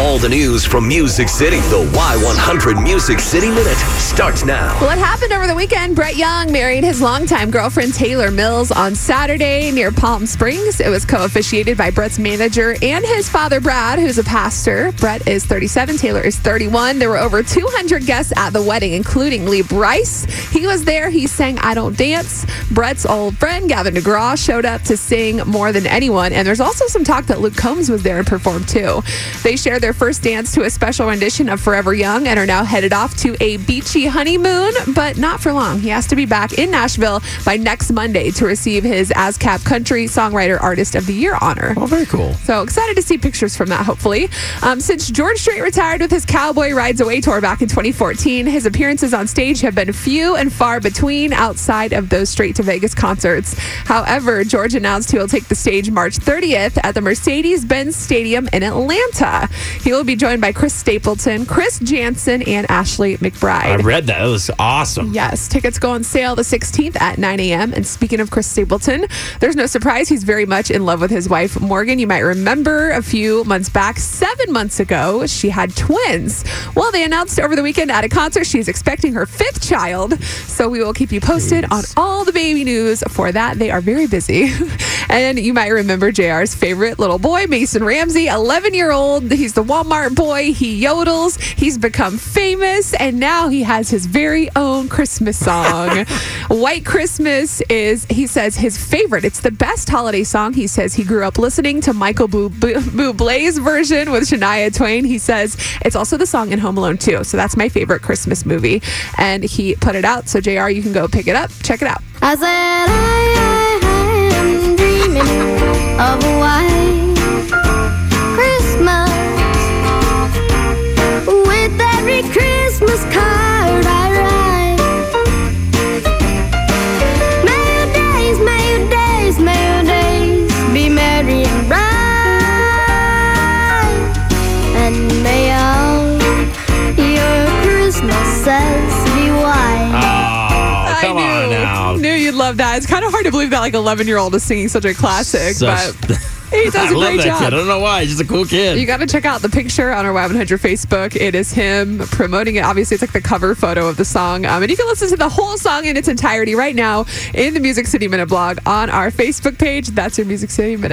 All the news from Music City. The Y100 Music City Minute starts now. It happened over the weekend. Brett Young married his longtime girlfriend Taylor Mills on Saturday near Palm Springs. It was co officiated by Brett's manager and his father, Brad, who's a pastor. Brett is 37, Taylor is 31. There were over 200 guests at the wedding, including Lee Brice. He was there. He sang I Don't Dance. Brett's old friend, Gavin DeGraw, showed up to sing more than anyone. And there's also some talk that Luke Combs was there and performed too. They shared their first dance to a special rendition of Forever Young and are now headed off to a beachy honeymoon, but not for long. He has to be back in Nashville by next Monday to receive his ASCAP Country Songwriter Artist of the Year honor. Oh, very cool. So excited to see pictures from that, hopefully. Um, since George Strait retired with his Cowboy Rides Away tour back in 2014, his appearances on stage have been few and far between outside of those Strait to Vegas concerts. However, George announced he will take the stage March 30th at the Mercedes Benz Stadium in Atlanta. He will be joined by Chris Stapleton, Chris Janson, and Ashley McBryde. I read that. It was awesome. Yes, tickets go on sale the 16th at 9 a.m. And speaking of Chris Stapleton, there's no surprise he's very much in love with his wife, Morgan. You might remember a few months back, seven months ago, she had twins. Well, they announced over the weekend at a concert she's expecting her fifth child. So we will keep you posted on all the baby news for that. They are very busy. and you might remember JR's favorite little boy, Mason Ramsey, 11 year old. He's the Walmart boy. He yodels. He's become famous. And now he has his very own Christmas song. White Christmas is, he says, his favorite. It's the best holiday song. He says he grew up listening to Michael Bu- Bu- Bublé's version with Shania Twain. He says it's also the song in Home Alone too. So that's my favorite Christmas movie. And he put it out. So JR, you can go pick it up. Check it out. I said I, I am dreaming of on knew, now. Knew you'd love that. It's kind of hard to believe that like 11 year old is singing such a classic, Such- but he does a great job. kid. I don't know why. He's just a cool kid. You got to check out the picture on our Y100 Facebook. It is him promoting it. Obviously, it's like the cover photo of the song. Um, and you can listen to the whole song in its entirety right now in the Music City Minute blog on our Facebook page. That's your Music City Minute.